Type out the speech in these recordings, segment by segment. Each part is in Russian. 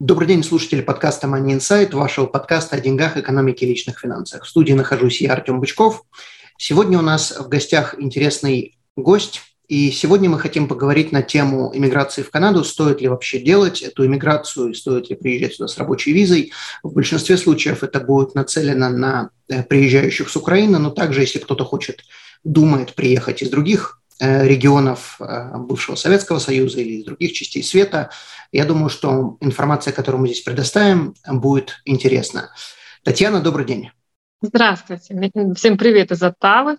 Добрый день, слушатели подкаста Money Insight, вашего подкаста о деньгах, экономике и личных финансах. В студии нахожусь я, Артем Бычков. Сегодня у нас в гостях интересный гость, и сегодня мы хотим поговорить на тему иммиграции в Канаду. Стоит ли вообще делать эту иммиграцию, стоит ли приезжать сюда с рабочей визой. В большинстве случаев это будет нацелено на э, приезжающих с Украины, но также, если кто-то хочет, думает приехать из других регионов э, бывшего Советского Союза или из других частей света. Я думаю, что информация, которую мы здесь предоставим, будет интересна. Татьяна, добрый день. Здравствуйте. Всем привет из Оттавы.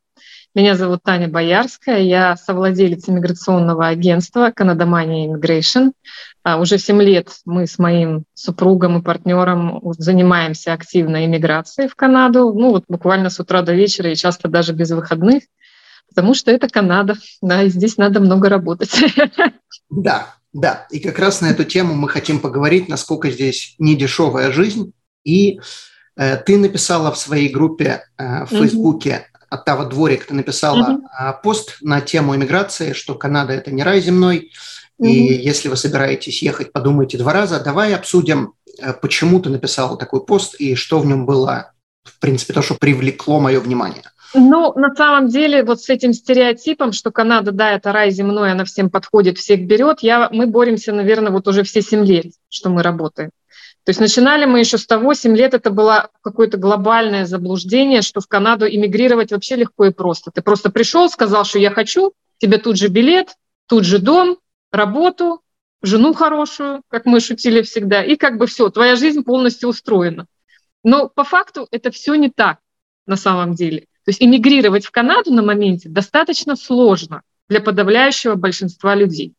Меня зовут Таня Боярская. Я совладелец иммиграционного агентства Money Immigration. А, уже 7 лет мы с моим супругом и партнером занимаемся активной иммиграцией в Канаду. Ну вот буквально с утра до вечера и часто даже без выходных – потому что это Канада, да, и здесь надо много работать. Да, да, и как раз на эту тему мы хотим поговорить, насколько здесь недешевая жизнь. И э, ты написала в своей группе э, в Фейсбуке «Оттава дворик», ты написала э, пост на тему иммиграции, что Канада – это не рай земной, и если вы собираетесь ехать, подумайте два раза. Давай обсудим, э, почему ты написала такой пост и что в нем было, в принципе, то, что привлекло мое внимание. Ну, на самом деле, вот с этим стереотипом, что Канада, да, это рай земной, она всем подходит, всех берет, я, мы боремся, наверное, вот уже все 7 лет, что мы работаем. То есть начинали мы еще с того, 7 лет это было какое-то глобальное заблуждение, что в Канаду иммигрировать вообще легко и просто. Ты просто пришел, сказал, что я хочу, тебе тут же билет, тут же дом, работу, жену хорошую, как мы шутили всегда, и как бы все, твоя жизнь полностью устроена. Но по факту это все не так на самом деле. То есть эмигрировать в Канаду на моменте достаточно сложно для подавляющего большинства людей.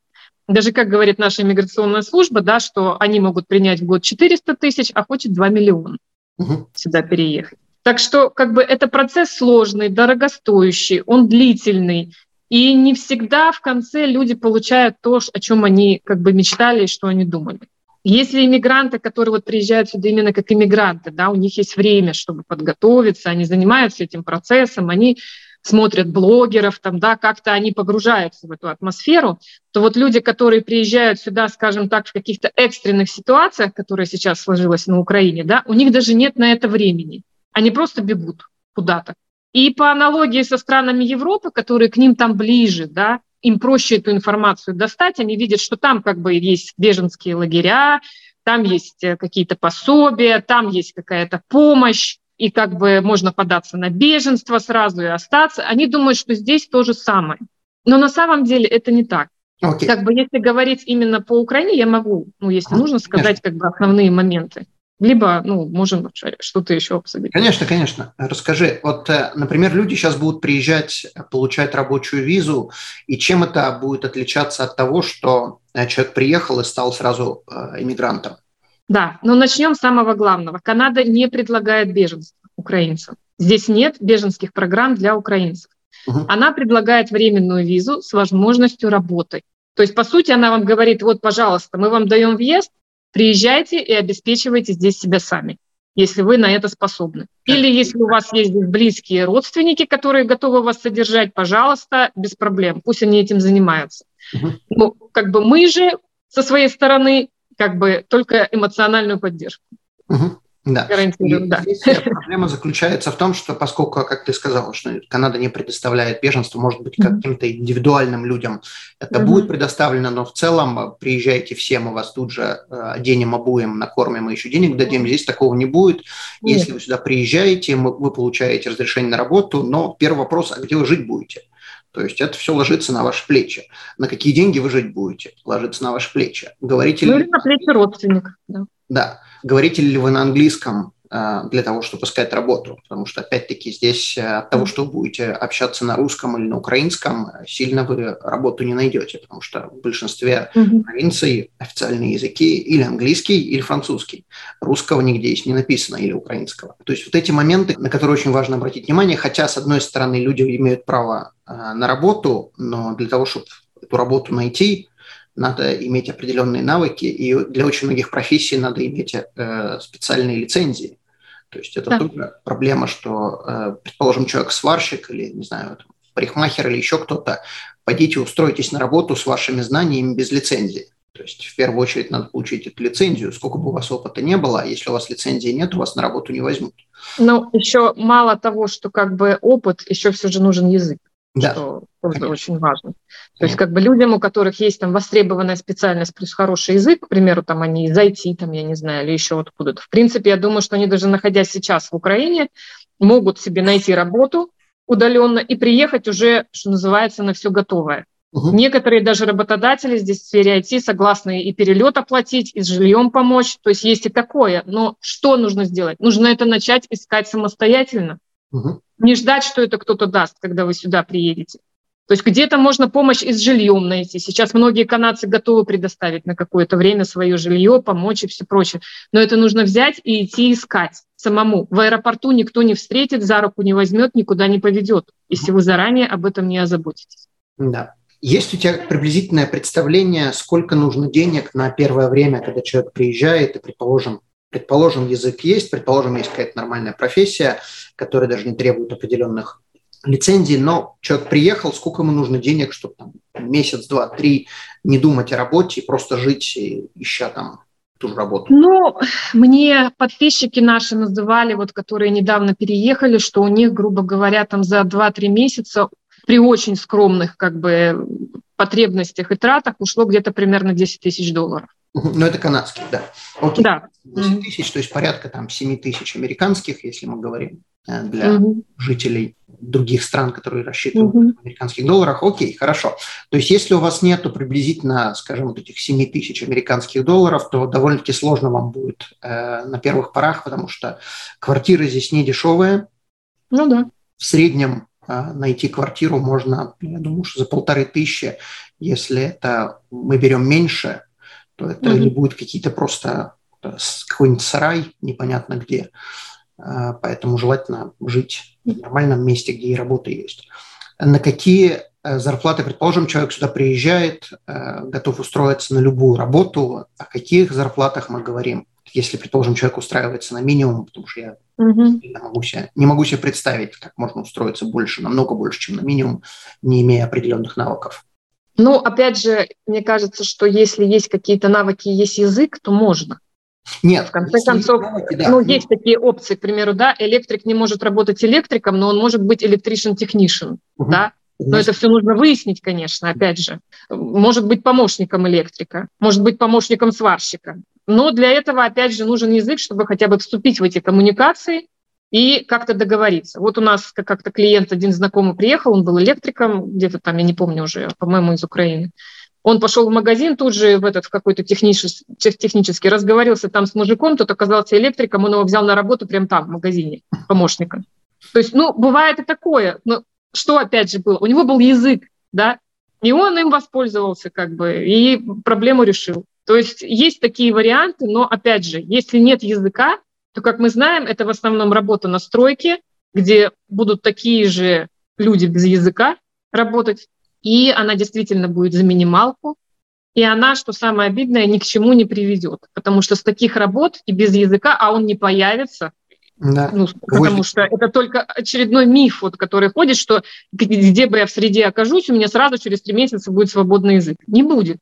Даже, как говорит наша иммиграционная служба, да, что они могут принять в год 400 тысяч, а хочет 2 миллиона угу. сюда переехать. Так что как бы это процесс сложный, дорогостоящий, он длительный, и не всегда в конце люди получают то, о чем они как бы мечтали и что они думали. Если иммигранты, которые вот приезжают сюда именно как иммигранты, да, у них есть время, чтобы подготовиться, они занимаются этим процессом, они смотрят блогеров, там, да, как-то они погружаются в эту атмосферу, то вот люди, которые приезжают сюда, скажем так, в каких-то экстренных ситуациях, которые сейчас сложилась на Украине, да, у них даже нет на это времени. Они просто бегут куда-то. И по аналогии со странами Европы, которые к ним там ближе, да, им проще эту информацию достать, они видят, что там как бы есть беженские лагеря, там есть э, какие-то пособия, там есть какая-то помощь, и как бы можно податься на беженство сразу и остаться. Они думают, что здесь то же самое. Но на самом деле это не так. Okay. Как бы если говорить именно по Украине, я могу, ну, если нужно сказать, как бы основные моменты либо, ну, можем что-то еще обсудить. Конечно, конечно. Расскажи, вот, э, например, люди сейчас будут приезжать, получать рабочую визу, и чем это будет отличаться от того, что э, человек приехал и стал сразу э, иммигрантом? Да, но начнем с самого главного. Канада не предлагает беженцев украинцам. Здесь нет беженских программ для украинцев. Угу. Она предлагает временную визу с возможностью работы. То есть, по сути, она вам говорит, вот, пожалуйста, мы вам даем въезд, Приезжайте и обеспечивайте здесь себя сами, если вы на это способны. Или если у вас есть близкие родственники, которые готовы вас содержать, пожалуйста, без проблем, пусть они этим занимаются. Угу. Ну, как бы мы же со своей стороны как бы только эмоциональную поддержку. Угу. Да. Гарантирую, да. Здесь проблема заключается в том, что поскольку, как ты сказала, что Канада не предоставляет беженство, может быть, каким-то индивидуальным людям это mm-hmm. будет предоставлено, но в целом э, приезжайте все, мы вас тут же э, оденем, обуем, накормим и еще денег дадим. Здесь такого не будет. Если mm-hmm. вы сюда приезжаете, вы получаете разрешение на работу, но первый вопрос, а где вы жить будете? То есть это все ложится на ваши плечи. На какие деньги вы жить будете? Ложится на ваши плечи. Говорите ну, ли... на плечи родственников. Да. да. Говорите ли вы на английском? э, для того, чтобы искать работу. Потому что, опять-таки, здесь э, от того, что вы будете общаться на русском или на украинском, сильно вы работу не найдете, потому что в большинстве mm-hmm. провинций официальные языки или английский, или французский. Русского нигде здесь не написано, или украинского. То есть вот эти моменты, на которые очень важно обратить внимание, хотя, с одной стороны, люди имеют право на работу, но для того, чтобы эту работу найти, надо иметь определенные навыки, и для очень многих профессий надо иметь э, специальные лицензии. То есть это да. тоже проблема, что, э, предположим, человек-сварщик или, не знаю, там, парикмахер или еще кто-то, пойдите устроитесь на работу с вашими знаниями без лицензии. То есть в первую очередь надо получить эту лицензию, сколько бы у вас опыта не было, а если у вас лицензии нет, у вас на работу не возьмут. Ну, еще мало того, что как бы опыт, еще все же нужен язык да. что тоже Конечно. очень важно. То есть как бы людям, у которых есть там востребованная специальность плюс хороший язык, к примеру, там они из IT, там, я не знаю, или еще откуда-то. В принципе, я думаю, что они даже находясь сейчас в Украине, могут себе найти работу удаленно и приехать уже, что называется, на все готовое. Угу. Некоторые даже работодатели здесь в сфере IT согласны и перелет оплатить, и с жильем помочь. То есть есть и такое. Но что нужно сделать? Нужно это начать искать самостоятельно. Угу. Не ждать, что это кто-то даст, когда вы сюда приедете. То есть где-то можно помощь и с жильем найти. Сейчас многие канадцы готовы предоставить на какое-то время свое жилье, помочь и все прочее. Но это нужно взять и идти искать самому. В аэропорту никто не встретит, за руку не возьмет, никуда не поведет, если вы заранее об этом не озаботитесь. Да. Есть у тебя приблизительное представление, сколько нужно денег на первое время, когда человек приезжает, и, предположим, Предположим, язык есть, предположим, есть какая-то нормальная профессия, которая даже не требует определенных лицензий, но человек приехал, сколько ему нужно денег, чтобы там, месяц, два, три не думать о работе и просто жить, ища там ту же работу? Ну, мне подписчики наши называли, вот, которые недавно переехали, что у них, грубо говоря, там за 2-3 месяца при очень скромных как бы потребностях и тратах ушло где-то примерно 10 тысяч долларов. Ну, это канадские, да. Окей. Да. 10 тысяч, то есть порядка там 7 тысяч американских, если мы говорим, э, для угу. жителей других стран, которые рассчитывают угу. в американских долларах. Окей, хорошо. То есть если у вас нету приблизительно, скажем, вот этих 7 тысяч американских долларов, то довольно-таки сложно вам будет э, на первых порах, потому что квартиры здесь не дешевые. Ну да. В среднем э, найти квартиру можно, я думаю, что за полторы тысячи, если это мы берем меньше, то это mm-hmm. не будет какие-то просто э, какой-нибудь сарай, непонятно где. А, поэтому желательно жить в нормальном месте, где и работа есть. На какие э, зарплаты, предположим, человек сюда приезжает, э, готов устроиться на любую работу, о каких зарплатах мы говорим? Если, предположим, человек устраивается на минимум, потому что я угу. не, могу себе, не могу себе представить, как можно устроиться больше, намного больше, чем на минимум, не имея определенных навыков. Ну, опять же, мне кажется, что если есть какие-то навыки, есть язык, то можно. Нет. В конце концов, навыки, да. ну, есть такие опции, к примеру, да, электрик не может работать электриком, но он может быть electrician technician, угу. да, но это все нужно выяснить, конечно, опять же. Может быть помощником электрика, может быть помощником сварщика. Но для этого, опять же, нужен язык, чтобы хотя бы вступить в эти коммуникации и как-то договориться. Вот у нас как-то клиент один знакомый приехал, он был электриком, где-то там, я не помню уже, по-моему, из Украины. Он пошел в магазин тут же в этот в какой-то технический, технический, разговорился там с мужиком, тот оказался электриком, он его взял на работу прямо там, в магазине, помощника. То есть, ну, бывает и такое. Но что опять же было? У него был язык, да, и он им воспользовался как бы, и проблему решил. То есть есть такие варианты, но опять же, если нет языка, то, как мы знаем, это в основном работа на стройке, где будут такие же люди без языка работать, и она действительно будет за минималку, и она, что самое обидное, ни к чему не приведет, потому что с таких работ и без языка, а он не появится, да. Ну, потому Ой. что это только очередной миф, вот, который ходит, что где бы я в среде окажусь, у меня сразу через три месяца будет свободный язык. Не будет.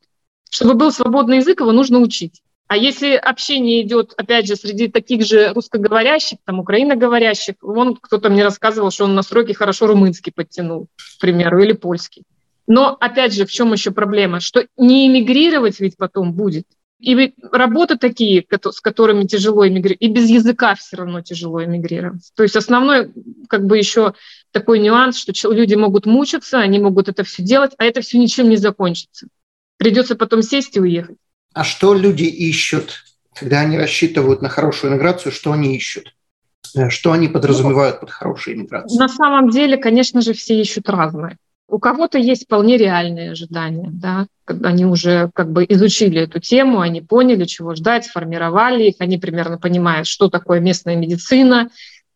Чтобы был свободный язык, его нужно учить. А если общение идет, опять же, среди таких же русскоговорящих, там, украиноговорящих, вон кто-то мне рассказывал, что он на стройке хорошо румынский подтянул, к примеру, или польский. Но, опять же, в чем еще проблема? Что не эмигрировать ведь потом будет. И работы такие, с которыми тяжело эмигрировать, и без языка все равно тяжело эмигрировать. То есть основной, как бы еще такой нюанс, что люди могут мучиться, они могут это все делать, а это все ничем не закончится. Придется потом сесть и уехать. А что люди ищут, когда они рассчитывают на хорошую интеграцию, что они ищут? Э, что они подразумевают под хорошей иммиграцией? На самом деле, конечно же, все ищут разное. У кого-то есть вполне реальные ожидания, да, они уже как бы изучили эту тему, они поняли, чего ждать, сформировали их, они примерно понимают, что такое местная медицина,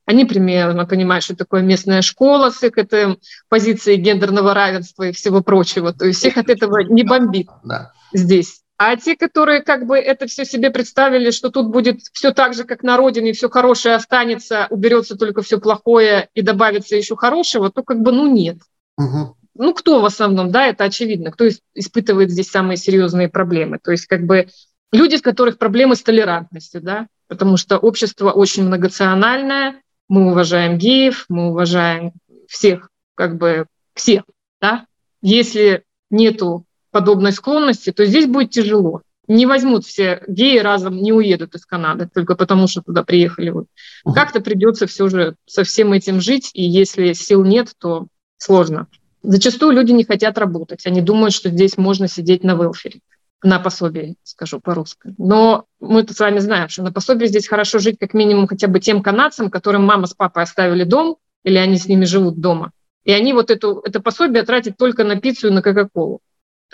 они примерно понимают, что такое местная школа с их этой позицией гендерного равенства и всего прочего. То есть их от этого не бомбит да. здесь. А те, которые как бы это все себе представили, что тут будет все так же, как на родине, все хорошее останется, уберется только все плохое и добавится еще хорошего, то как бы ну нет. Угу. Ну кто в основном, да, это очевидно, кто испытывает здесь самые серьезные проблемы. То есть как бы люди, с которых проблемы с толерантностью, да, потому что общество очень многонациональное, мы уважаем геев, мы уважаем всех, как бы всех, да. Если нету подобной склонности, то здесь будет тяжело. Не возьмут все геи разом, не уедут из Канады только потому, что туда приехали. Вот. Как-то придется все же со всем этим жить, и если сил нет, то сложно. Зачастую люди не хотят работать, они думают, что здесь можно сидеть на велфере, на пособии, скажу по-русски. Но мы-то с вами знаем, что на пособии здесь хорошо жить как минимум хотя бы тем канадцам, которым мама с папой оставили дом, или они с ними живут дома. И они вот эту, это пособие тратят только на пиццу и на Кока-Колу.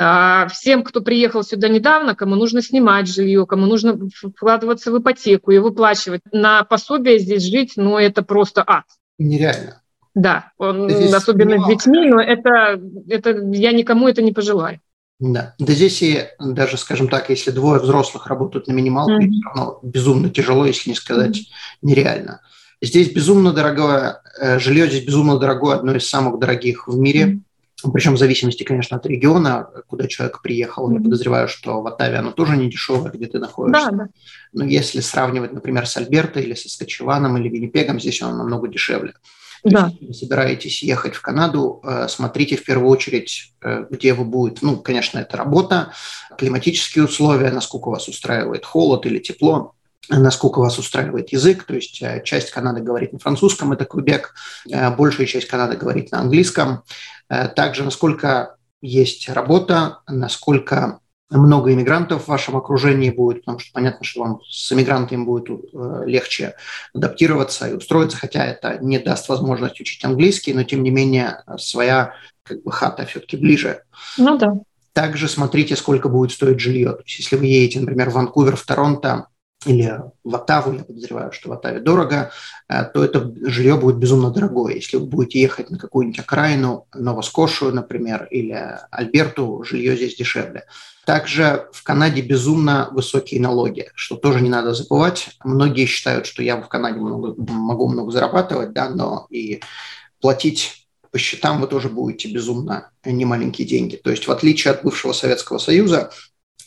А, всем, кто приехал сюда недавно, кому нужно снимать жилье, кому нужно вкладываться в ипотеку и выплачивать на пособие здесь жить, ну это просто ад. Нереально. Да, он, особенно с детьми, но это, это я никому это не пожелаю. Да, да здесь и даже, скажем так, если двое взрослых работают на минималку, mm-hmm. все равно безумно тяжело, если не сказать mm-hmm. нереально. Здесь безумно дорогое, э, жилье здесь безумно дорогое, одно из самых дорогих в мире. Mm-hmm причем в зависимости, конечно, от региона, куда человек приехал. Я подозреваю, что в Оттаве оно тоже не дешевое, где ты находишься. Да, да. Но если сравнивать, например, с Альберто или со Скачеваном или Виннипегом, здесь оно намного дешевле. То да. есть, если вы собираетесь ехать в Канаду, э, смотрите в первую очередь, э, где вы будете. Ну, конечно, это работа, климатические условия, насколько вас устраивает холод или тепло насколько вас устраивает язык, то есть э, часть Канады говорит на французском, это Квебек, большая часть Канады говорит на английском, Э, также, насколько есть работа, насколько много иммигрантов в вашем окружении будет, потому что понятно, что вам с иммигрантами будет э, легче адаптироваться и устроиться, хотя это не даст возможность учить английский, но тем не менее своя как бы хата все-таки ближе. Ну да. Также смотрите, сколько будет стоить жилье. То есть, если вы едете, например, в Ванкувер, в Торонто, или в Оттаву, я подозреваю, что в Оттаве дорого, э, то это жилье будет безумно дорогое. Если вы будете ехать на какую-нибудь окраину, Новоскошию, например, или Альберту, жилье здесь дешевле. Также в Канаде безумно высокие налоги, что тоже не надо забывать. Многие считают, что я в Канаде много, могу много зарабатывать, да, но и платить по счетам вы тоже будете безумно немаленькие деньги. То есть в отличие от бывшего Советского Союза,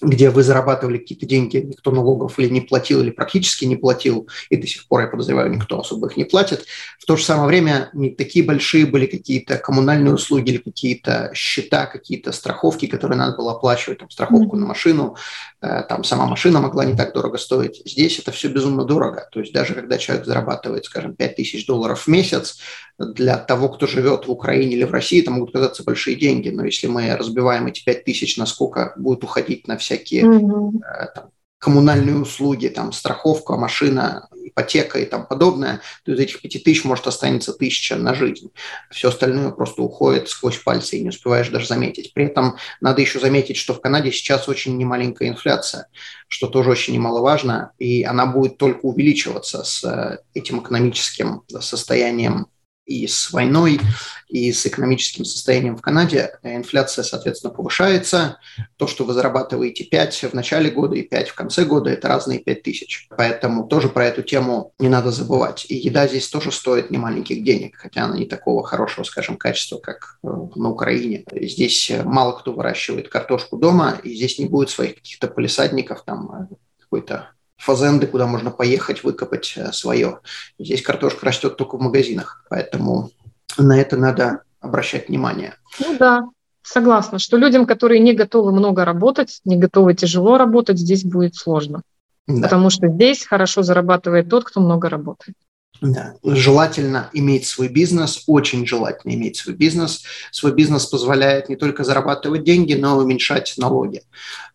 где вы зарабатывали какие-то деньги, никто налогов или не платил, или практически не платил, и до сих пор, я подозреваю, никто особо их не платит. В то же самое время не такие большие были какие-то коммунальные услуги или какие-то счета, какие-то страховки, которые надо было оплачивать, там, страховку на машину, э, там сама машина могла не так дорого стоить. Здесь это все безумно дорого. То есть даже когда человек зарабатывает, скажем, 5 тысяч долларов в месяц, для того, кто живет в Украине или в России, это могут казаться большие деньги, но если мы разбиваем эти 5 тысяч, на сколько будет уходить на всякие mm-hmm. там, коммунальные услуги, там, страховка, машина, ипотека и там подобное, то из этих пяти тысяч может останется тысяча на жизнь. Все остальное просто уходит сквозь пальцы и не успеваешь даже заметить. При этом надо еще заметить, что в Канаде сейчас очень немаленькая инфляция, что тоже очень немаловажно, и она будет только увеличиваться с э, этим экономическим состоянием и с войной, и с экономическим состоянием в Канаде инфляция, соответственно, повышается. То, что вы зарабатываете 5 в начале года и 5 в конце года, это разные 5 тысяч. Поэтому тоже про эту тему не надо забывать. И еда здесь тоже стоит немаленьких денег, хотя она не такого хорошего, скажем, качества, как э, на Украине. Здесь мало кто выращивает картошку дома, и здесь не будет своих каких-то полисадников, там э, какой-то фазенды, куда можно поехать, выкопать э, свое. Здесь картошка растет только в магазинах, поэтому на это надо обращать внимание. Ну да, согласна, что людям, которые не готовы много работать, не готовы тяжело работать, здесь будет сложно. Да. Потому что здесь хорошо зарабатывает тот, кто много работает. Да. Желательно иметь свой бизнес, очень желательно иметь свой бизнес. Свой бизнес позволяет не только зарабатывать деньги, но и уменьшать налоги,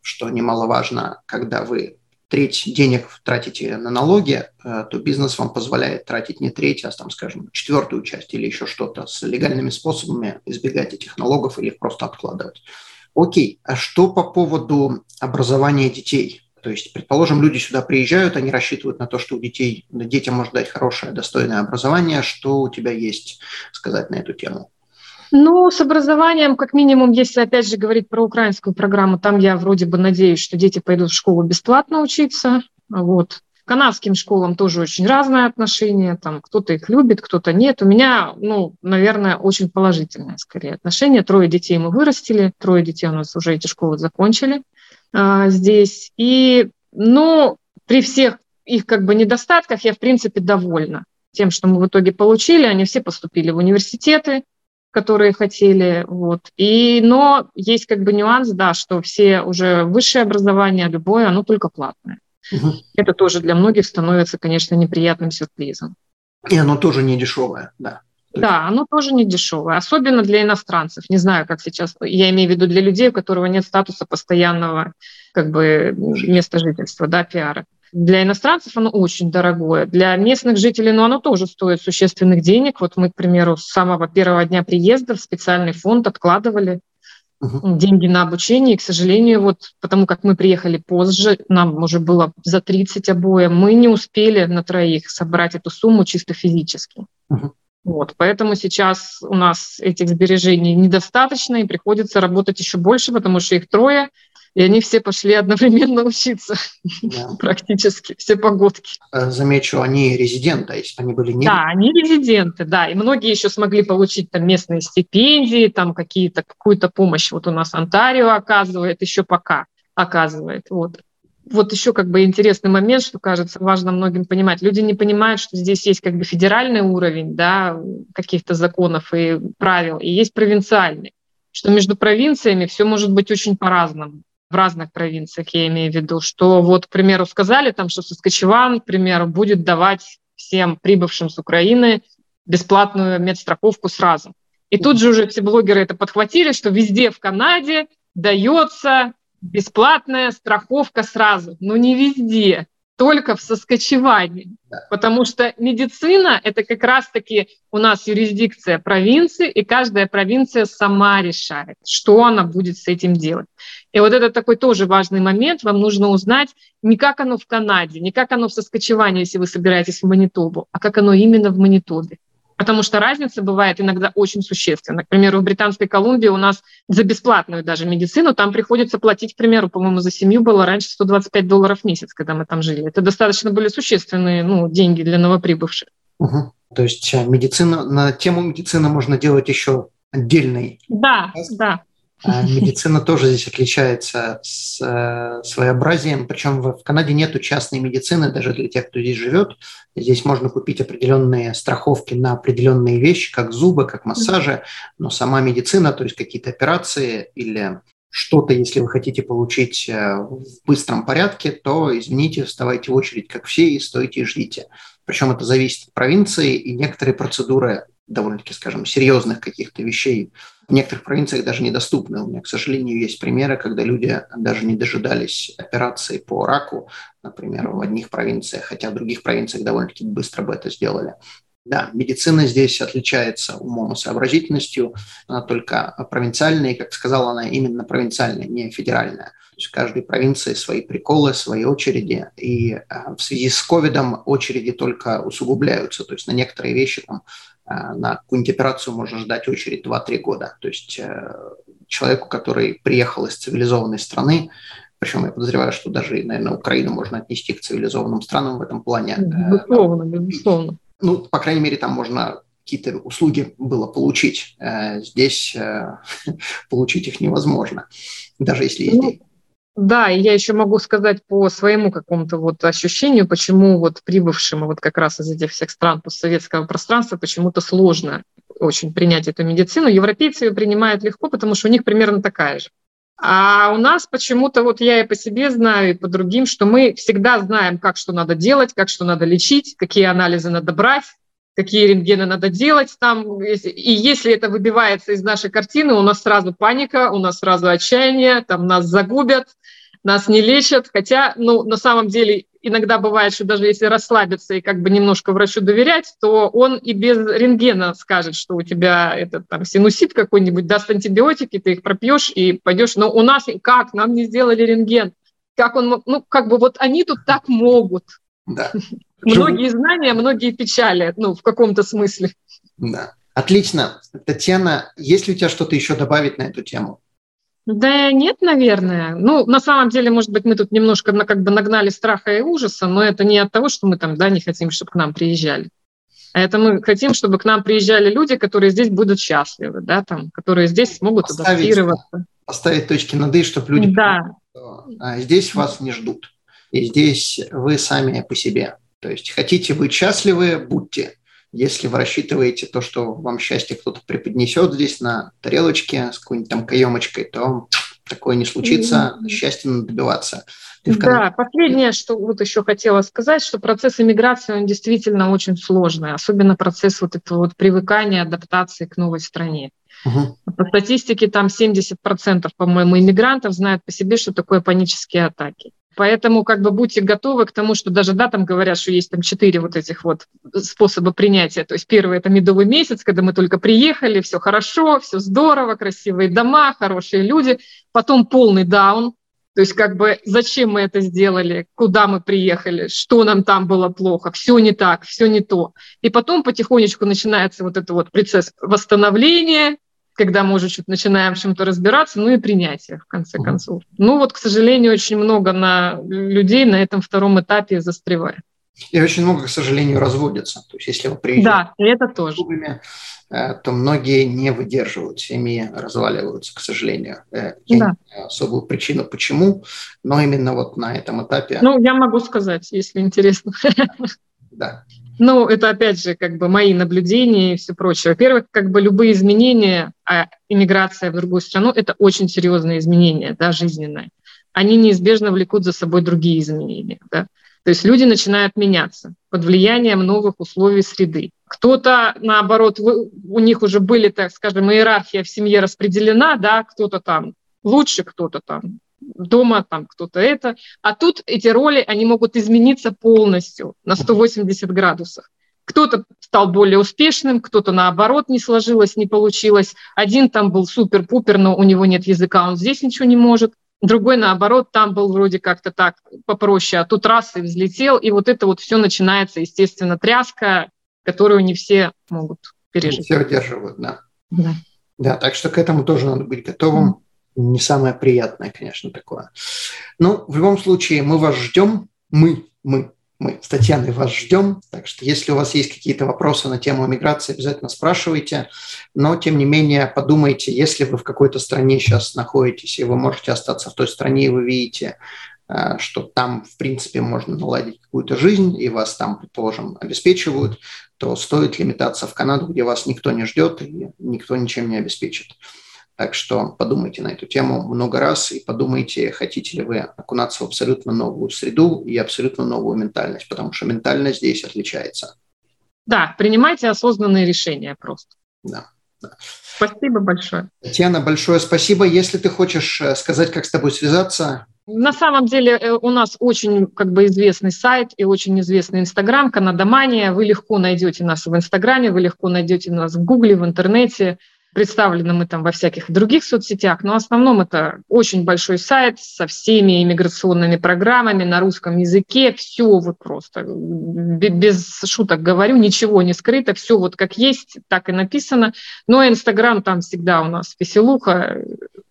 что немаловажно, когда вы треть денег тратите на налоги, э, то бизнес вам позволяет тратить не треть, а, там, скажем, четвертую часть или еще что-то с легальными способами избегать этих налогов или их просто откладывать. Окей, а что по поводу образования детей? То есть, предположим, люди сюда приезжают, они рассчитывают на то, что у детей, детям может дать хорошее, достойное образование. Что у тебя есть сказать на эту тему? Ну, с образованием, как минимум, если опять же говорить про украинскую программу, там я вроде бы надеюсь, что дети пойдут в школу бесплатно учиться. Вот. К канадским школам тоже очень разное отношение. Там кто-то их любит, кто-то нет. У меня, ну, наверное, очень положительное скорее отношение. Трое детей мы вырастили, трое детей у нас уже эти школы закончили а, здесь. И, ну, при всех их как бы недостатках я, в принципе, довольна тем, что мы в итоге получили. Они все поступили в университеты, которые хотели. Вот. И, но есть как бы нюанс, да, что все уже высшее образование, любое, оно только платное. Угу. Это тоже для многих становится, конечно, неприятным сюрпризом. И оно тоже не дешевое, да. Да, оно тоже не дешевое, особенно для иностранцев. Не знаю, как сейчас, я имею в виду для людей, у которых нет статуса постоянного как бы места жительства, да, пиара. Для иностранцев оно очень дорогое. Для местных жителей, ну, оно тоже стоит существенных денег. Вот мы, к примеру, с самого первого дня приезда в специальный фонд откладывали uh-huh. деньги на обучение. И, к сожалению, вот потому как мы приехали позже, нам уже было за 30 обоим, мы не успели на троих собрать эту сумму чисто физически. Uh-huh. Вот, поэтому сейчас у нас этих сбережений недостаточно, и приходится работать еще больше, потому что их трое, и они все пошли одновременно учиться да. практически, все погодки. Э, замечу, они резиденты, если они были не... Да, они резиденты, да, и многие еще смогли получить там местные стипендии, там какие-то, какую-то помощь. Вот у нас Онтарио оказывает, еще пока оказывает. Вот вот еще как бы интересный момент, что кажется важно многим понимать. Люди не понимают, что здесь есть как бы федеральный уровень да, каких-то законов и правил, и есть провинциальный. Что между провинциями все может быть очень по-разному. В разных провинциях я имею в виду, что вот, к примеру, сказали там, что Соскочеван, к примеру, будет давать всем прибывшим с Украины бесплатную медстраховку сразу. И тут же уже все блогеры это подхватили, что везде в Канаде дается бесплатная страховка сразу, но не везде, только в соскочевании. Да. Потому что медицина – это как раз-таки у нас юрисдикция провинции, и каждая провинция сама решает, что она будет с этим делать. И вот это такой тоже важный момент. Вам нужно узнать не как оно в Канаде, не как оно в Соскочевании, если вы собираетесь в Манитобу, а как оно именно в Манитобе потому что разница бывает иногда очень существенна. К примеру, в Британской Колумбии у нас за бесплатную даже медицину там приходится платить, к примеру, по-моему, за семью было раньше 125 долларов в месяц, когда мы там жили. Это достаточно были существенные ну, деньги для новоприбывших. Угу. То есть э, медицина, на тему медицины можно делать еще отдельный. Да, да. А медицина тоже здесь отличается с э, своеобразием, причем в Канаде нет частной медицины, даже для тех, кто здесь живет. Здесь можно купить определенные страховки на определенные вещи, как зубы, как массажи, но сама медицина, то есть какие-то операции или что-то, если вы хотите получить э, в быстром порядке, то, извините, вставайте в очередь, как все, и стойте и ждите. Причем это зависит от провинции, и некоторые процедуры довольно-таки, скажем, серьезных каких-то вещей в некоторых провинциях даже недоступны. У меня, к сожалению, есть примеры, когда люди даже не дожидались операции по раку, например, в одних провинциях, хотя в других провинциях довольно-таки быстро бы это сделали. Да, медицина здесь отличается умом и сообразительностью, она только провинциальная, и, как сказала она, именно провинциальная, не федеральная. То есть в каждой провинции свои приколы, свои очереди, и а, в связи с ковидом очереди только усугубляются, то есть на некоторые вещи там Э, на какую-нибудь операцию можно ждать очередь 2-3 года. То есть э, человеку, который приехал из цивилизованной страны, причем я подозреваю, что даже, наверное, Украину можно отнести к цивилизованным странам в этом плане. Э, безусловно, безусловно. Ну, по крайней мере, там можно какие-то услуги было получить. Здесь получить их невозможно, даже если есть ну, да, и я еще могу сказать по своему какому-то вот ощущению, почему вот прибывшим вот как раз из этих всех стран постсоветского пространства почему-то сложно очень принять эту медицину. Европейцы ее принимают легко, потому что у них примерно такая же. А у нас почему-то, вот я и по себе знаю, и по другим, что мы всегда знаем, как что надо делать, как что надо лечить, какие анализы надо брать, какие рентгены надо делать там. И если это выбивается из нашей картины, у нас сразу паника, у нас сразу отчаяние, там нас загубят, нас не лечат, хотя, ну, на самом деле, иногда бывает, что даже если расслабиться и как бы немножко врачу доверять, то он и без рентгена скажет, что у тебя этот там синусит какой-нибудь, даст антибиотики, ты их пропьешь и пойдешь. Но у нас как? Нам не сделали рентген. Как он, ну, как бы вот они тут так могут. Да. Многие знания, многие печали, ну, в каком-то смысле. Да. Отлично. Татьяна, есть ли у тебя что-то еще добавить на эту тему? Да нет, наверное. Ну, на самом деле, может быть, мы тут немножко как бы нагнали страха и ужаса, но это не от того, что мы там, да, не хотим, чтобы к нам приезжали. А это мы хотим, чтобы к нам приезжали люди, которые здесь будут счастливы, да, там, которые здесь смогут поставить, адаптироваться. Поставить точки над «и», чтобы люди да. поняли, а здесь вас не ждут. И здесь вы сами по себе. То есть хотите быть счастливы, будьте. Если вы рассчитываете то, что вам счастье кто-то преподнесет здесь на тарелочке с какой-нибудь там каемочкой, то такое не случится, mm-hmm. счастья надо добиваться. Ты да, последнее, что вот еще хотела сказать, что процесс иммиграции, он действительно очень сложный, особенно процесс вот этого вот привыкания, адаптации к новой стране. Угу. По статистике там 70%, по-моему, иммигрантов знают по себе, что такое панические атаки. Поэтому как бы будьте готовы к тому, что даже, да, там говорят, что есть там четыре вот этих вот способа принятия. То есть первый – это медовый месяц, когда мы только приехали, все хорошо, все здорово, красивые дома, хорошие люди. Потом полный даун, то есть как бы зачем мы это сделали, куда мы приехали, что нам там было плохо, все не так, все не то. И потом потихонечку начинается вот этот вот процесс восстановления, когда мы уже чуть начинаем в чем-то разбираться, ну и принятие, в конце концов. Ну вот, к сожалению, очень много на людей на этом втором этапе застревает. И очень много, к сожалению, разводятся. То есть если вы приезжаете да, это тоже. Клубами, э, то многие не выдерживают, семьи разваливаются, к сожалению. Э, я да. не особую причину, почему, но именно вот на этом этапе... Ну, я могу сказать, если интересно. Да. Ну, это опять же как бы мои наблюдения и все прочее. Во-первых, как бы любые изменения, а иммиграция в другую страну – это очень серьезные изменения, да, жизненные. Они неизбежно влекут за собой другие изменения, да. То есть люди начинают меняться под влиянием новых условий среды. Кто-то, наоборот, у них уже были, так скажем, иерархия в семье распределена, да, кто-то там лучше, кто-то там дома там кто-то это. А тут эти роли, они могут измениться полностью на 180 градусов. Кто-то стал более успешным, кто-то наоборот не сложилось, не получилось. Один там был супер-пупер, но у него нет языка, он здесь ничего не может. Другой, наоборот, там был вроде как-то так попроще, а тут раз и взлетел, и вот это вот все начинается, естественно, тряска, которую не все могут пережить. Не все удерживают, да. да. Да, так что к этому тоже надо быть готовым не самое приятное, конечно, такое. Но в любом случае мы вас ждем, мы, мы, мы с Татьяной вас ждем, так что если у вас есть какие-то вопросы на тему миграции, обязательно спрашивайте, но тем не менее подумайте, если вы в какой-то стране сейчас находитесь, и вы можете остаться в той стране, и вы видите, э, что там, в принципе, можно наладить какую-то жизнь, и вас там, предположим, обеспечивают, то стоит ли метаться в Канаду, где вас никто не ждет и никто ничем не обеспечит. Так что подумайте на эту тему много раз и подумайте, хотите ли вы окунаться в абсолютно новую среду и абсолютно новую ментальность, потому что ментальность здесь отличается. Да, принимайте осознанные решения просто. Да. да. Спасибо большое. Татьяна, большое спасибо. Если ты хочешь э, сказать, как с тобой связаться, на самом деле э, у нас очень как бы известный сайт и очень известный Инстаграм, Канадомания. Вы легко найдете нас в Инстаграме, вы легко найдете нас в Гугле, в интернете. Представлены мы там во всяких других соцсетях, но в основном это очень большой сайт со всеми иммиграционными программами на русском языке. Все вот просто, без шуток говорю, ничего не скрыто, все вот как есть, так и написано. Но Инстаграм там всегда у нас веселуха,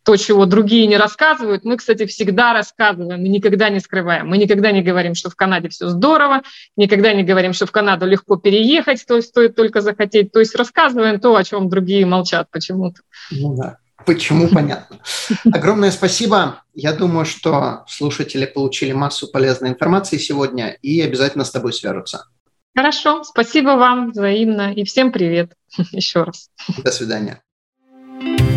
то, чего другие не рассказывают, мы, кстати, всегда рассказываем, мы никогда не скрываем. Мы никогда не говорим, что в Канаде все здорово, никогда не говорим, что в Канаду легко переехать, то есть стоит только захотеть. То есть рассказываем то, о чем другие молчат почему-то. Ну да, почему, понятно. Огромное спасибо. Я думаю, что слушатели получили массу полезной информации сегодня и обязательно с тобой свяжутся. Хорошо, спасибо вам взаимно и всем привет еще раз. До свидания.